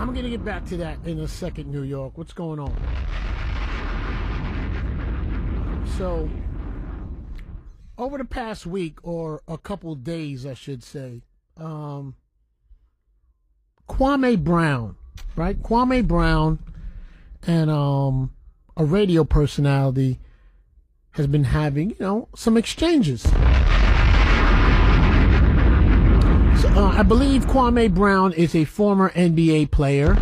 I'm going to get back to that in a second, New York. What's going on? So, over the past week, or a couple days, I should say, um, Kwame Brown, right? Kwame Brown and um, a radio personality has been having, you know, some exchanges. So, uh, I believe Kwame Brown is a former NBA player,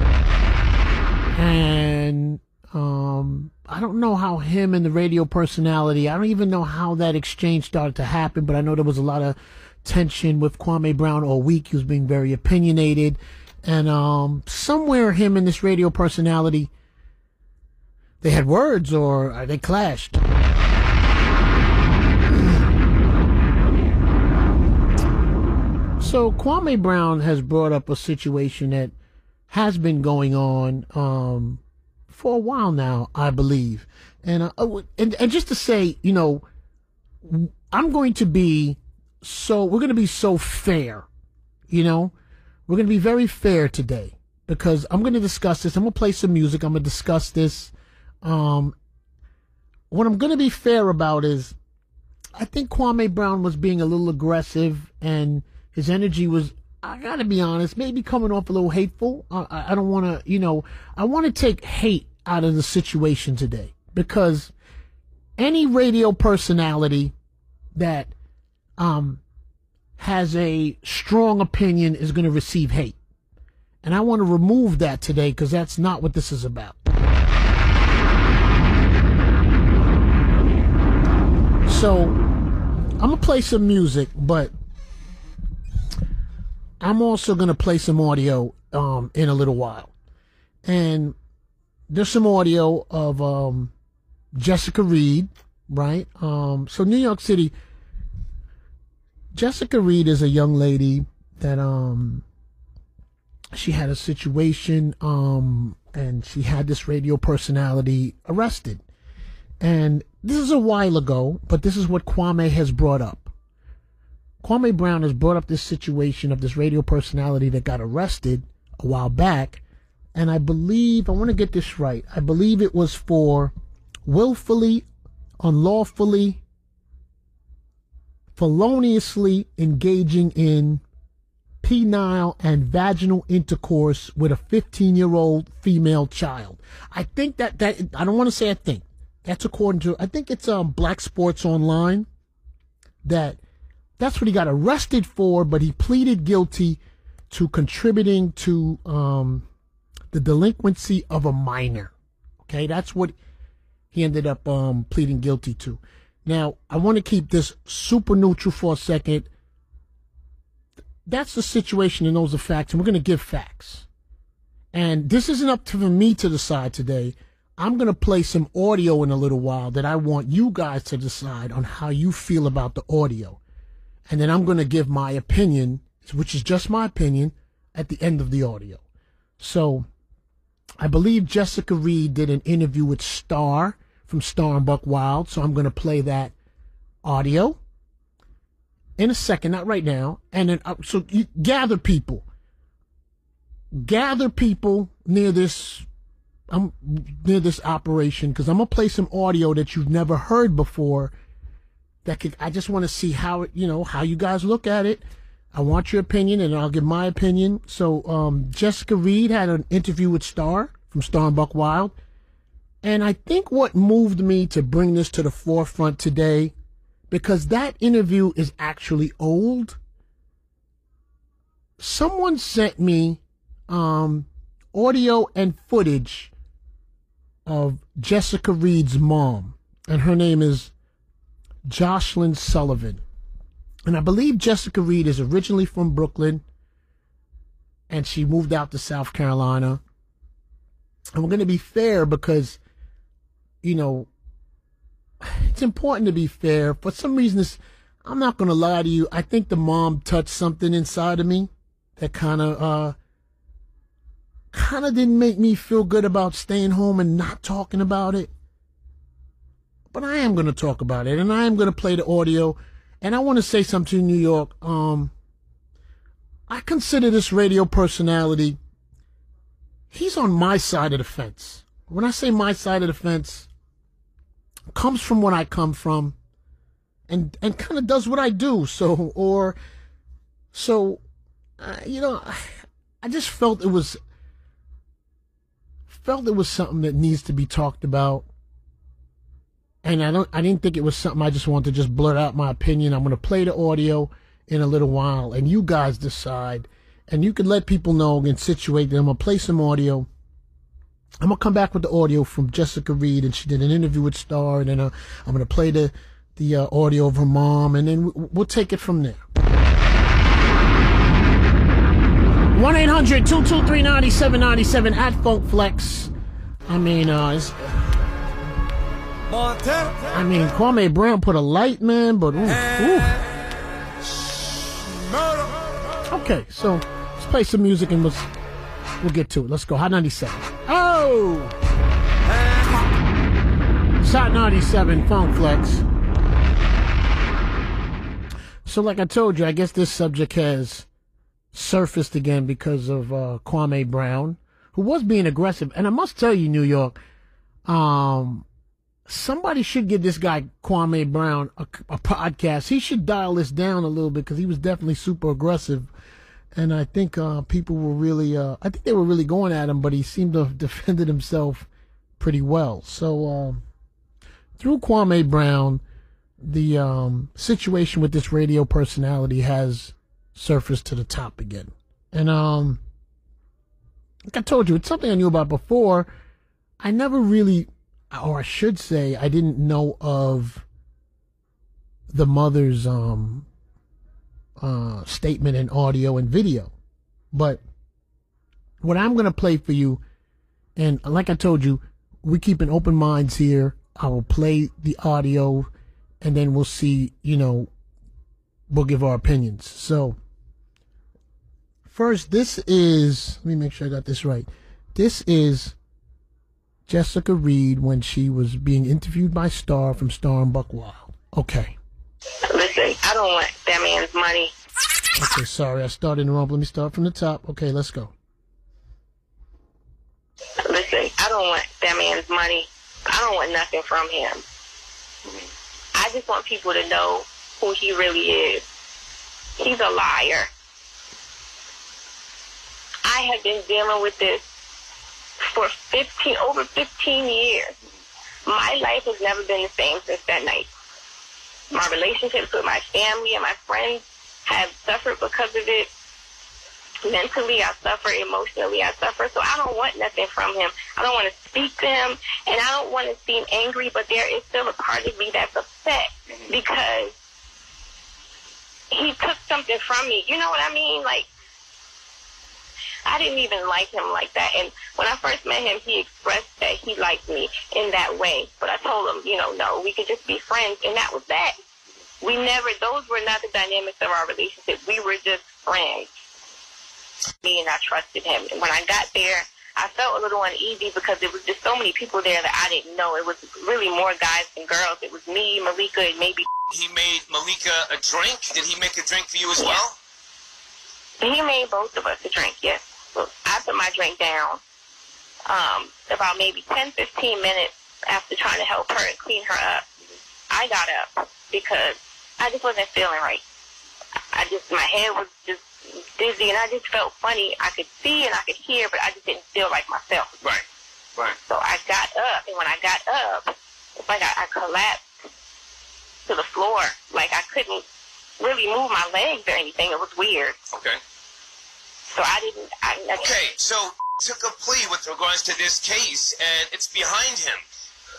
and um, I don't know how him and the radio personality. I don't even know how that exchange started to happen, but I know there was a lot of tension with Kwame Brown all week. He was being very opinionated, and um, somewhere him and this radio personality they had words or they clashed. So Kwame Brown has brought up a situation that has been going on um, for a while now, I believe, and, uh, oh, and and just to say, you know, I'm going to be so we're going to be so fair, you know, we're going to be very fair today because I'm going to discuss this. I'm going to play some music. I'm going to discuss this. Um, what I'm going to be fair about is, I think Kwame Brown was being a little aggressive and his energy was, I gotta be honest, maybe coming off a little hateful. I, I don't want to, you know, I want to take hate out of the situation today because any radio personality that um, has a strong opinion is going to receive hate. And I want to remove that today because that's not what this is about. So I'm going to play some music, but I'm also going to play some audio um, in a little while. And there's some audio of um, Jessica Reed, right? Um, so New York City, Jessica Reed is a young lady that um, she had a situation um, and she had this radio personality arrested. And this is a while ago, but this is what Kwame has brought up. Kwame Brown has brought up this situation of this radio personality that got arrested a while back. And I believe, I want to get this right. I believe it was for willfully, unlawfully, feloniously engaging in penile and vaginal intercourse with a 15 year old female child. I think that, that, I don't want to say I think. That's according to, I think it's um, Black Sports Online that that's what he got arrested for, but he pleaded guilty to contributing to um, the delinquency of a minor. Okay, that's what he ended up um, pleading guilty to. Now, I want to keep this super neutral for a second. That's the situation, and those are facts, and we're going to give facts. And this isn't up to me to decide today. I'm going to play some audio in a little while that I want you guys to decide on how you feel about the audio and then I'm going to give my opinion, which is just my opinion, at the end of the audio. So I believe Jessica Reed did an interview with Star from Star and Buc Wild, so I'm going to play that audio in a second, not right now. And then, uh, so you gather people, gather people near this. I'm um, near this operation because I'm gonna play some audio that you've never heard before that could I just want to see how you know how you guys look at it. I want your opinion and I'll give my opinion. So um, Jessica Reed had an interview with Star from Star and Buc Wild. And I think what moved me to bring this to the forefront today, because that interview is actually old. Someone sent me um, audio and footage of Jessica Reed's mom, and her name is Jocelyn Sullivan. And I believe Jessica Reed is originally from Brooklyn and she moved out to South Carolina. And we're going to be fair because, you know, it's important to be fair. For some reason, this, I'm not going to lie to you. I think the mom touched something inside of me that kind of, uh, kind of didn't make me feel good about staying home and not talking about it but I am going to talk about it, and I am going to play the audio. And I want to say something to New York. Um, I consider this radio personality he's on my side of the fence. When I say my side of the fence, comes from what I come from, and and kind of does what I do. So or so, uh, you know, I just felt it was felt it was something that needs to be talked about. And I don't I didn't think it was something I just wanted to just blurt out my opinion. I'm going to play the audio in a little while and you guys decide and you can let people know and situate them. I'm going to play some audio I'm gonna come back with the audio from Jessica Reed, and she did an interview with Star, and then uh, I'm gonna play the the uh, audio of her mom, and then we'll take it from there. 1 800 223 9797 at Funk Flex. I mean, uh, I mean, Kwame Brown put a light, man, but ooh, ooh. Okay, so let's play some music and we'll, we'll get to it. Let's go. Hot 97. Oh! Sot 97, Funk Flex. So, like I told you, I guess this subject has surfaced again because of uh, Kwame Brown, who was being aggressive. And I must tell you, New York, um, somebody should give this guy Kwame Brown a, a podcast. He should dial this down a little bit because he was definitely super aggressive and I think uh, people were really, uh, I think they were really going at him, but he seemed to have defended himself pretty well. So um, through Kwame Brown, the um, situation with this radio personality has surfaced to the top again, and um, like I told you, it's something I knew about before. I never really, or I should say, I didn't know of the mother's um uh, statement in audio and video. But what I'm going to play for you, and like I told you, we keep an open minds here. I will play the audio, and then we'll see. You know, we'll give our opinions. So, first, this is. Let me make sure I got this right. This is Jessica Reed when she was being interviewed by Star from Star and Buc Wild. Okay. Listen, I don't want that man's money. Okay, sorry, I started in wrong. Let me start from the top. Okay, let's go. Listen, I don't want that man's money. I don't want nothing from him. I just want people to know who he really is. He's a liar. I have been dealing with this for 15, over 15 years. My life has never been the same since that night my relationships with my family and my friends have suffered because of it. Mentally, I suffer. Emotionally, I suffer. So I don't want nothing from him. I don't want to speak to him, and I don't want to seem angry. But there is still a part of me that's upset because he took something from me. You know what I mean? Like I didn't even like him like that. And when I first met him, he expressed that he liked me in that way. But I told him, you know, no, we could just be friends. And that was that. We never, those were not the dynamics of our relationship. We were just friends. Me and I trusted him. And when I got there, I felt a little uneasy because there was just so many people there that I didn't know. It was really more guys than girls. It was me, Malika, and maybe. He made Malika a drink. Did he make a drink for you as yeah. well? He made both of us a drink, yes. I put my drink down um, about maybe 10, 15 minutes after trying to help her and clean her up. I got up because I just wasn't feeling right. I just, my head was just dizzy and I just felt funny. I could see and I could hear, but I just didn't feel like myself. Right, right. So I got up and when I got up, it's like I, I collapsed to the floor. Like I couldn't really move my legs or anything. It was weird. Okay. So I didn't. I, I okay, so took a plea with regards to this case, and it's behind him.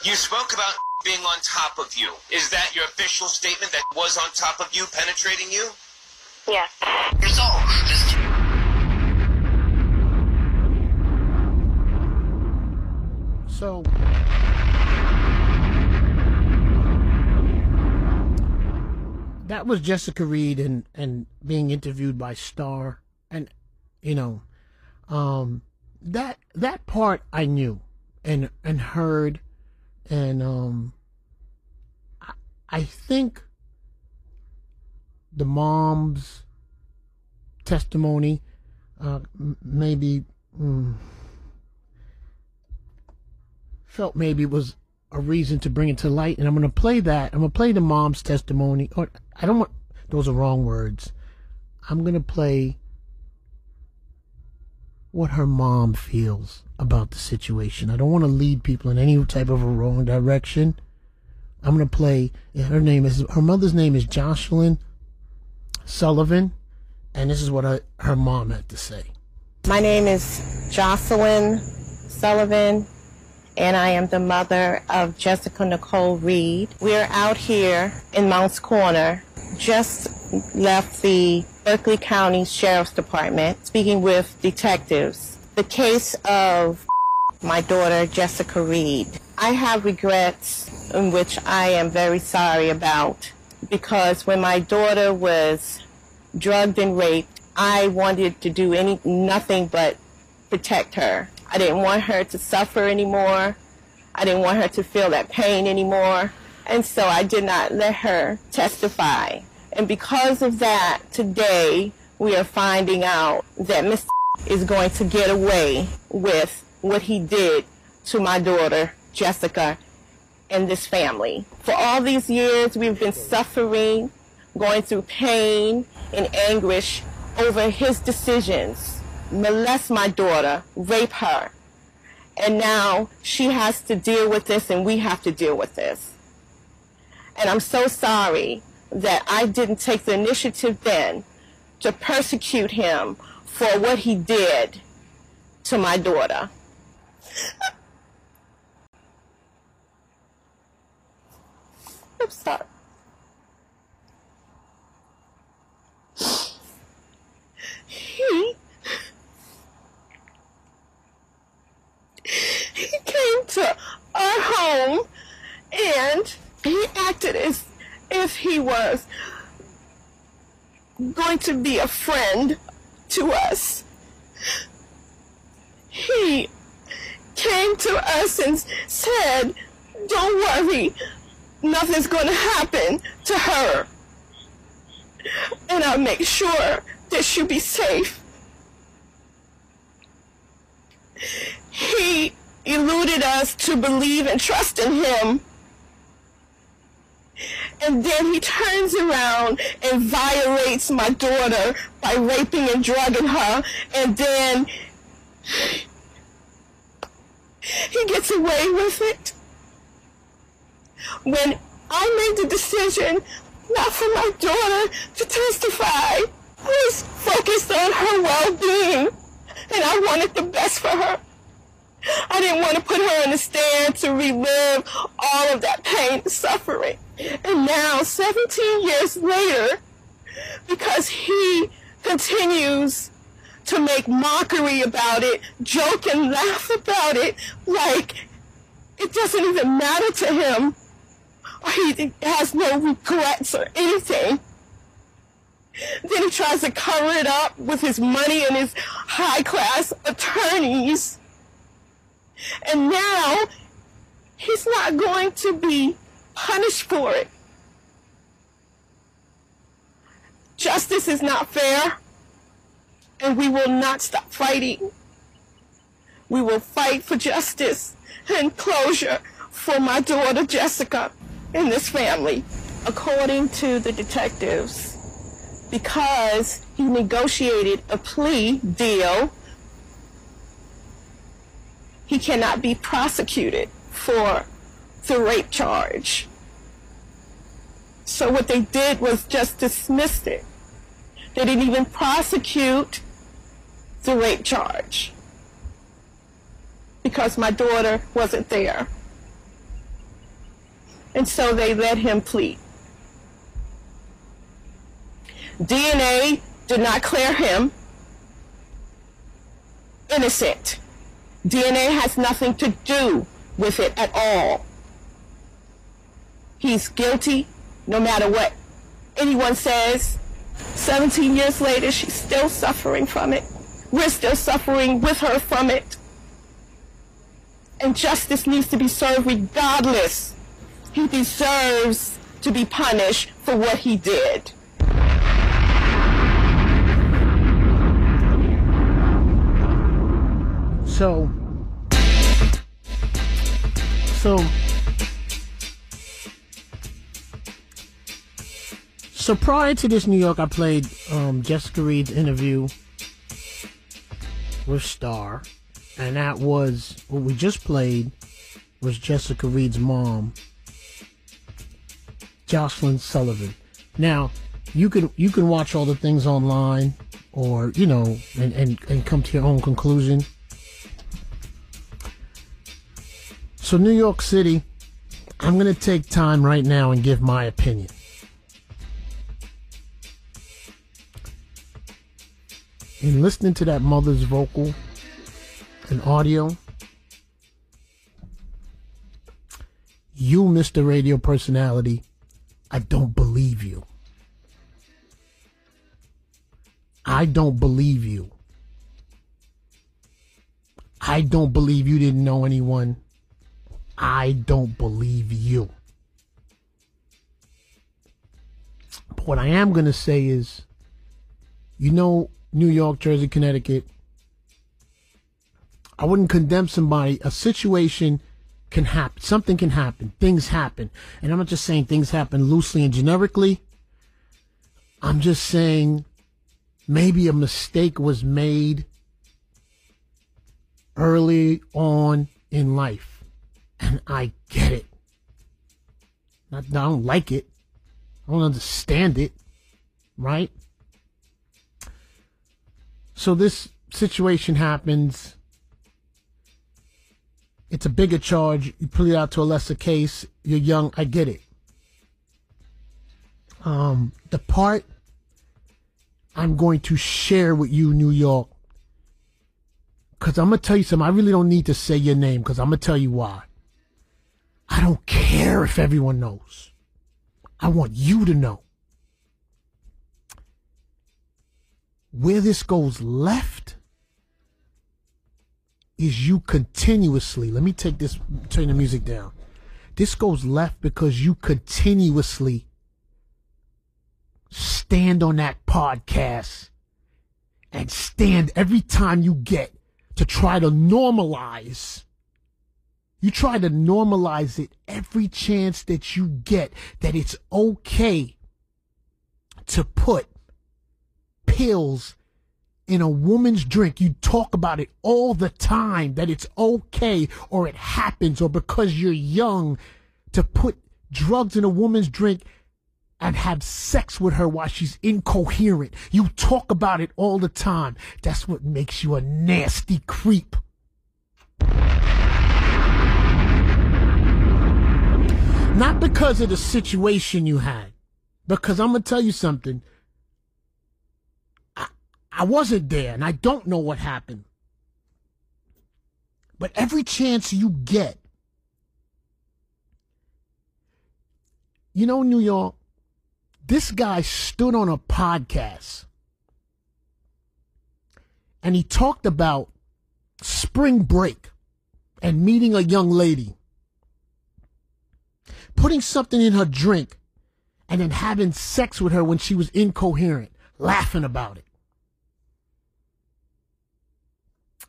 You spoke about being on top of you. Is that your official statement that was on top of you, penetrating you? Yeah. So. That was Jessica Reed and, and being interviewed by Star. And you know, um, that that part I knew and and heard, and um, I, I think the mom's testimony, uh, maybe. Mm, felt maybe was a reason to bring it to light, and I'm going to play that. I'm going to play the mom's testimony. Or I don't want those are wrong words. I'm going to play what her mom feels about the situation. I don't want to lead people in any type of a wrong direction. I'm going to play her name is her mother's name is Jocelyn Sullivan and this is what her, her mom had to say. My name is Jocelyn Sullivan and I am the mother of Jessica Nicole Reed. We're out here in Moncks Corner, just left the Berkeley County Sheriff's Department, speaking with detectives. The case of my daughter, Jessica Reed. I have regrets in which I am very sorry about because when my daughter was drugged and raped, I wanted to do any nothing but protect her. I didn't want her to suffer anymore. I didn't want her to feel that pain anymore. And so I did not let her testify. And because of that, today we are finding out that Mr. is going to get away with what he did to my daughter, Jessica, and this family. For all these years, we've been suffering, going through pain and anguish over his decisions, molest my daughter, rape her. And now she has to deal with this and we have to deal with this. And I'm so sorry that I didn't take the initiative then to persecute him for what he did to my daughter. I'm sorry. He, he came to our home and he acted as if he was going to be a friend to us. He came to us and said, don't worry, nothing's going to happen to her. And I'll make sure that she'll be safe. He eluded us to believe and trust in him and then he turns around and violates my daughter by raping and drugging her, and then he gets away with it. When I made the decision not for my daughter to testify, I was focused on her well-being, and I wanted the best for her. I didn't want to put her on the stand to relive all of that pain and suffering. And now, 17 years later, because he continues to make mockery about it, joke and laugh about it, like it doesn't even matter to him, or he has no regrets or anything. Then he tries to cover it up with his money and his high class attorneys. And now he's not going to be punished for it. Justice is not fair, and we will not stop fighting. We will fight for justice and closure for my daughter Jessica and this family. According to the detectives, because he negotiated a plea deal, he cannot be prosecuted for the rape charge. So what they did was just dismissed it. They didn't even prosecute the rape charge because my daughter wasn't there. And so they let him plead. DNA did not clear him innocent. DNA has nothing to do with it at all. He's guilty no matter what anyone says. 17 years later, she's still suffering from it. We're still suffering with her from it. And justice needs to be served regardless. He deserves to be punished for what he did. So So, so prior to this New York, I played um, Jessica Reed's interview with Star, and that was what we just played was Jessica Reed's mom, Jocelyn Sullivan. Now, you can you can watch all the things online, or you know, and and, and come to your own conclusion. So, New York City, I'm to take time right now and give my opinion. In listening to that mother's vocal and audio, you, Mr. Radio Personality, I don't believe you. I don't believe you. I don't believe you didn't know anyone I don't believe you. But what I am going to say is, you know, New York, Jersey, Connecticut, I wouldn't condemn somebody. A situation can happen. Something can happen. Things happen. And I'm not just saying things happen loosely and generically. I'm just saying maybe a mistake was made early on in life. And I get it. I don't like it. I don't understand it. Right? So this situation happens. It's a bigger charge. You plead out to a lesser case. You're young. I get it. Um, the part I'm going to share with you, New York, because I'm going to tell you something. I really don't need to say your name because I'm going to tell you why. I don't care if everyone knows. I want you to know. Where this goes left is you continuously, let me take this, turn the music down. This goes left because you continuously stand on that podcast and stand every time you get to try to normalize you try to normalize it every chance that you get that it's okay to put pills in a woman's drink. You talk about it all the time that it's okay or it happens or because you're young to put drugs in a woman's drink and have sex with her while she's incoherent. You talk about it all the time. That's what makes you a nasty creep. Not because of the situation you had, because I'm going to tell you something. I, wasn't there and I don't know what happened. But every chance you get, you know, New York, this guy stood on a podcast and he talked about spring break and meeting a young lady putting something in her drink and then having sex with her when she was incoherent, laughing about it.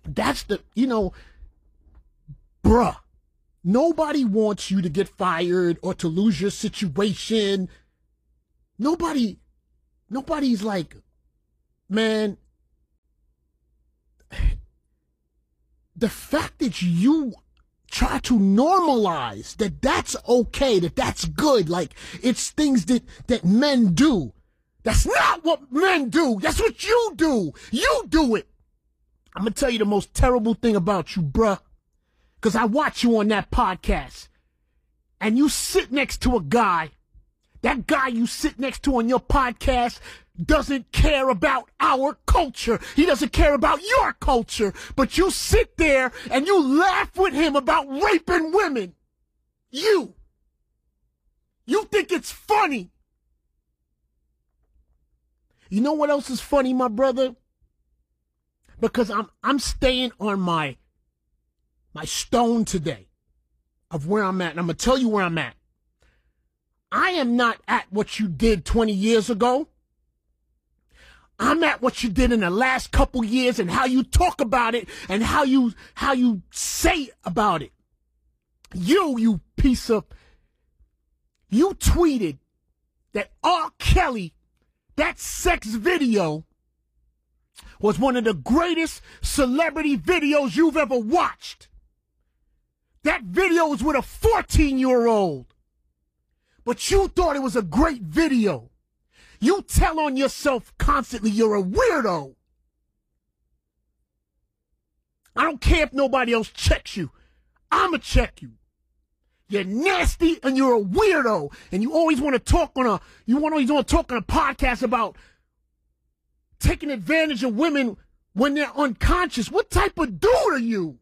That's the, you know, bruh, nobody wants you to get fired or to lose your situation. Nobody, nobody's like, man, the fact that you try to normalize that that's okay, that that's good. Like it's things that, that men do. That's not what men do. That's what you do. You do it. I'm to tell you the most terrible thing about you, bruh. Cause I watch you on that podcast and you sit next to a guy, that guy you sit next to on your podcast doesn't care about our culture. He doesn't care about your culture. But you sit there and you laugh with him about raping women. You. You think it's funny. You know what else is funny, my brother? Because I'm I'm staying on my my stone today of where I'm at. And I'm gonna tell you where I'm at. I am not at what you did 20 years ago. I'm at what you did in the last couple years and how you talk about it and how you how you say about it. You, you piece of. You tweeted that R. Kelly, that sex video, was one of the greatest celebrity videos you've ever watched. That video was with a 14 year old. But you thought it was a great video. You tell on yourself constantly you're a weirdo. I don't care if nobody else checks you. I'ma check you. You're nasty and you're a weirdo. And you always want to talk on a you want always want to talk on a podcast about taking advantage of women when they're unconscious. What type of dude are you?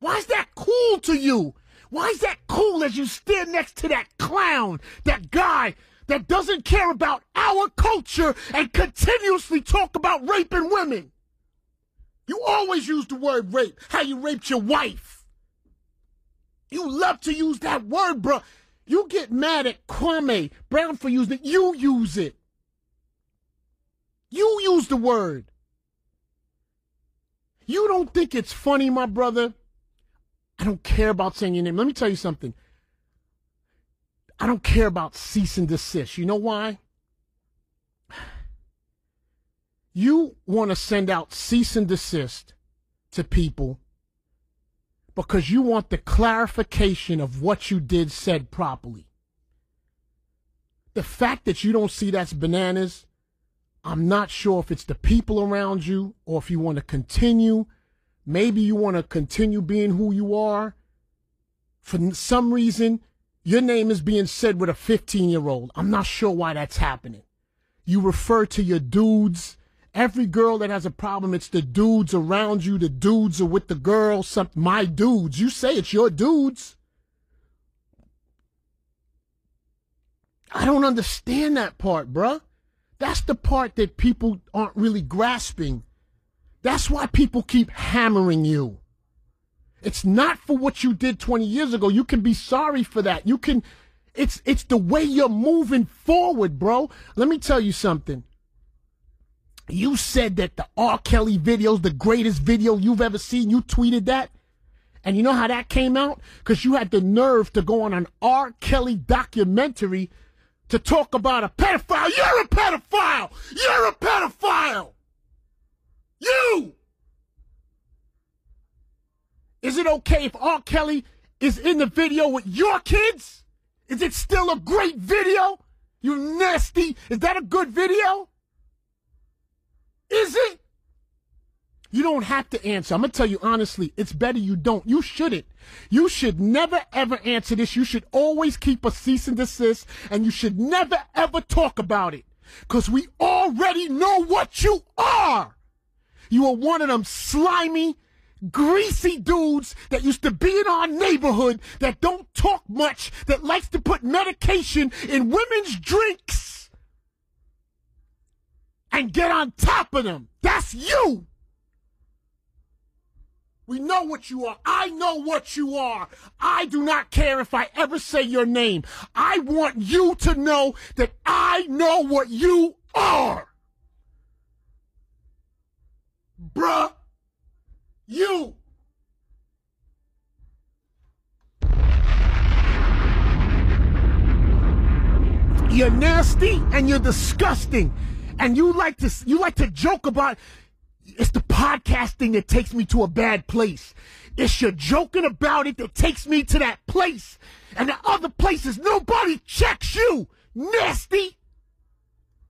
Why is that cool to you? Why is that cool as you stand next to that clown, that guy that doesn't care about our culture and continuously talk about raping women? You always use the word rape, how you raped your wife. You love to use that word, bro. You get mad at Kwame Brown for using it. You use it. You use the word. You don't think it's funny, my brother? I don't care about saying your name. Let me tell you something. I don't care about cease and desist. You know why? You want to send out cease and desist to people because you want the clarification of what you did said properly. The fact that you don't see that's bananas, I'm not sure if it's the people around you or if you want to continue Maybe you want to continue being who you are. For some reason, your name is being said with a 15 year old. I'm not sure why that's happening. You refer to your dudes. Every girl that has a problem, it's the dudes around you. The dudes are with the girl. Some, my dudes. You say it's your dudes. I don't understand that part, bruh. That's the part that people aren't really grasping. That's why people keep hammering you. It's not for what you did 20 years ago. You can be sorry for that. You can it's it's the way you're moving forward, bro. Let me tell you something. You said that the R. Kelly video is the greatest video you've ever seen. You tweeted that. And you know how that came out? Because you had the nerve to go on an R. Kelly documentary to talk about a pedophile. You're a pedophile! You're a pedophile! You! Is it okay if R. Kelly is in the video with your kids? Is it still a great video? You nasty. Is that a good video? Is it? You don't have to answer. I'm going to tell you honestly, it's better you don't. You shouldn't. You should never ever answer this. You should always keep a cease and desist and you should never ever talk about it because we already know what you are. You are one of them slimy, greasy dudes that used to be in our neighborhood that don't talk much, that likes to put medication in women's drinks and get on top of them. That's you. We know what you are. I know what you are. I do not care if I ever say your name. I want you to know that I know what you are. Bruh. You. You're nasty and you're disgusting. And you like to you like to joke about it's the podcasting that takes me to a bad place. It's your joking about it that takes me to that place. And the other places nobody checks you. Nasty.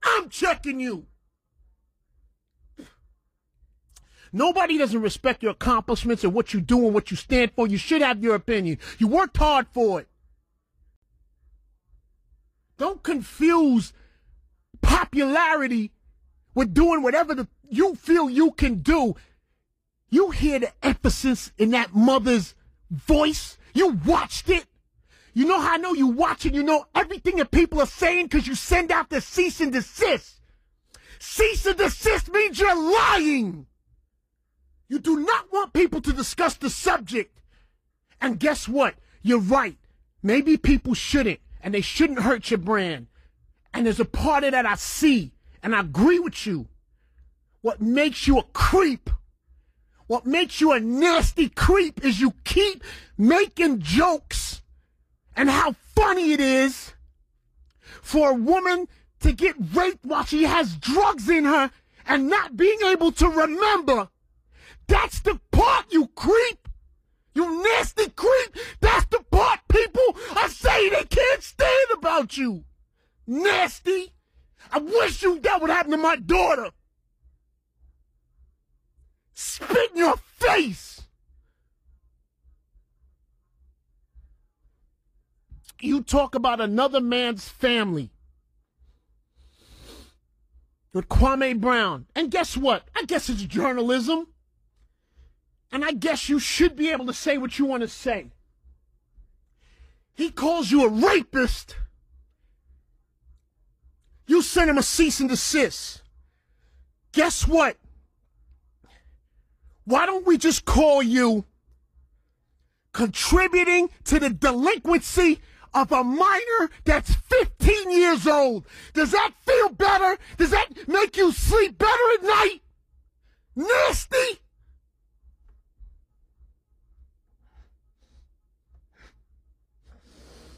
I'm checking you. Nobody doesn't respect your accomplishments and what you do and what you stand for. You should have your opinion. You worked hard for it. Don't confuse popularity with doing whatever the, you feel you can do. You hear the emphasis in that mother's voice. You watched it. You know how I know you watch it. You know everything that people are saying because you send out the cease and desist. Cease and desist means you're lying. You do not want people to discuss the subject. And guess what? You're right. Maybe people shouldn't, and they shouldn't hurt your brand. And there's a part of that I see, and I agree with you. What makes you a creep? What makes you a nasty creep is you keep making jokes and how funny it is for a woman to get raped while she has drugs in her and not being able to remember. That's the part, you creep. You nasty creep. That's the part people are saying they can't stand about you. Nasty. I wish you that would happen to my daughter. Spit in your face. You talk about another man's family with Kwame Brown. And guess what? I guess it's journalism. And I guess you should be able to say what you want to say. He calls you a rapist. You send him a cease and desist. Guess what? Why don't we just call you contributing to the delinquency of a minor that's 15 years old? Does that feel better? Does that make you sleep better at night? Nasty?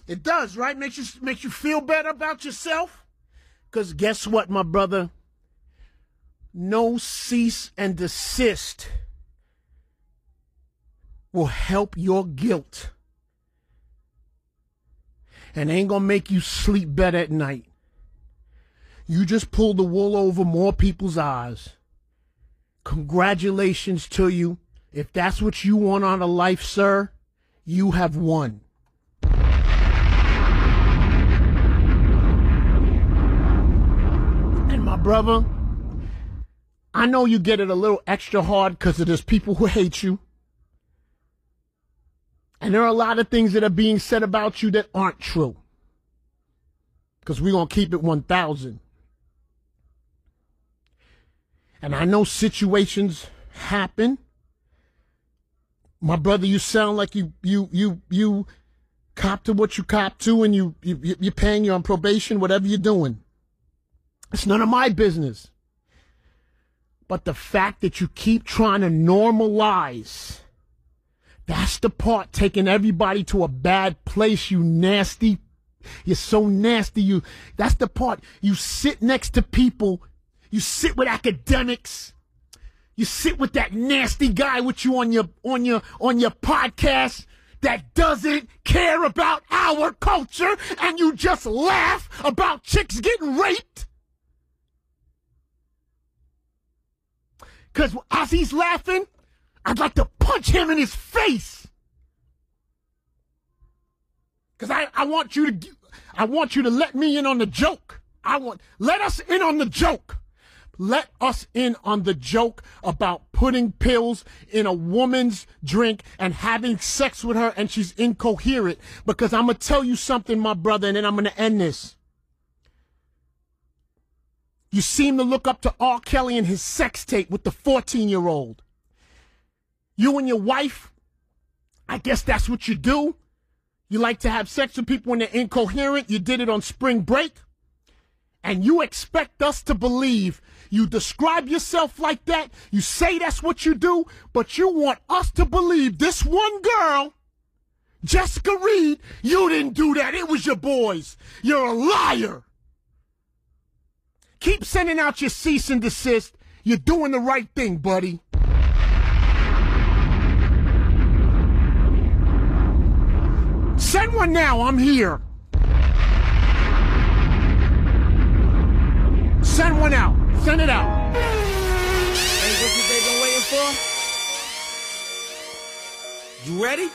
It does, right? Makes you makes you feel better about yourself. Cause guess what, my brother? No cease and desist will help your guilt. And ain't gonna make you sleep better at night. You just pulled the wool over more people's eyes. Congratulations to you. If that's what you want out of life, sir, you have won. And my brother, I know you get it a little extra hard because of there's people who hate you. And there are a lot of things that are being said about you that aren't true. Because we're going to keep it 1,000. And I know situations happen. My brother, you sound like you, you, you, you cop to what you cop to and you, you, you're paying, you on probation, whatever you're doing. It's none of my business. But the fact that you keep trying to normalize, that's the part taking everybody to a bad place, you nasty. You're so nasty. You, that's the part. You sit next to people. You sit with academics. You sit with that nasty guy with you on your, on your, on your podcast that doesn't care about our culture and you just laugh about chicks getting raped. Because as he's laughing, I'd like to punch him in his face. Because I, I want you to I want you to let me in on the joke. I want let us in on the joke. Let us in on the joke about putting pills in a woman's drink and having sex with her and she's incoherent. Because I'm gonna tell you something, my brother, and then I'm gonna end this. You seem to look up to R. Kelly and his sex tape with the 14 year old. You and your wife, I guess that's what you do. You like to have sex with people when they're incoherent. You did it on spring break. And you expect us to believe you describe yourself like that. You say that's what you do, but you want us to believe this one girl, Jessica Reed, you didn't do that. It was your boys. You're a liar. Keep sending out your cease and desist. You're doing the right thing, buddy. Send one now. I'm here. Send one out. Send it out. What been waiting for? You ready?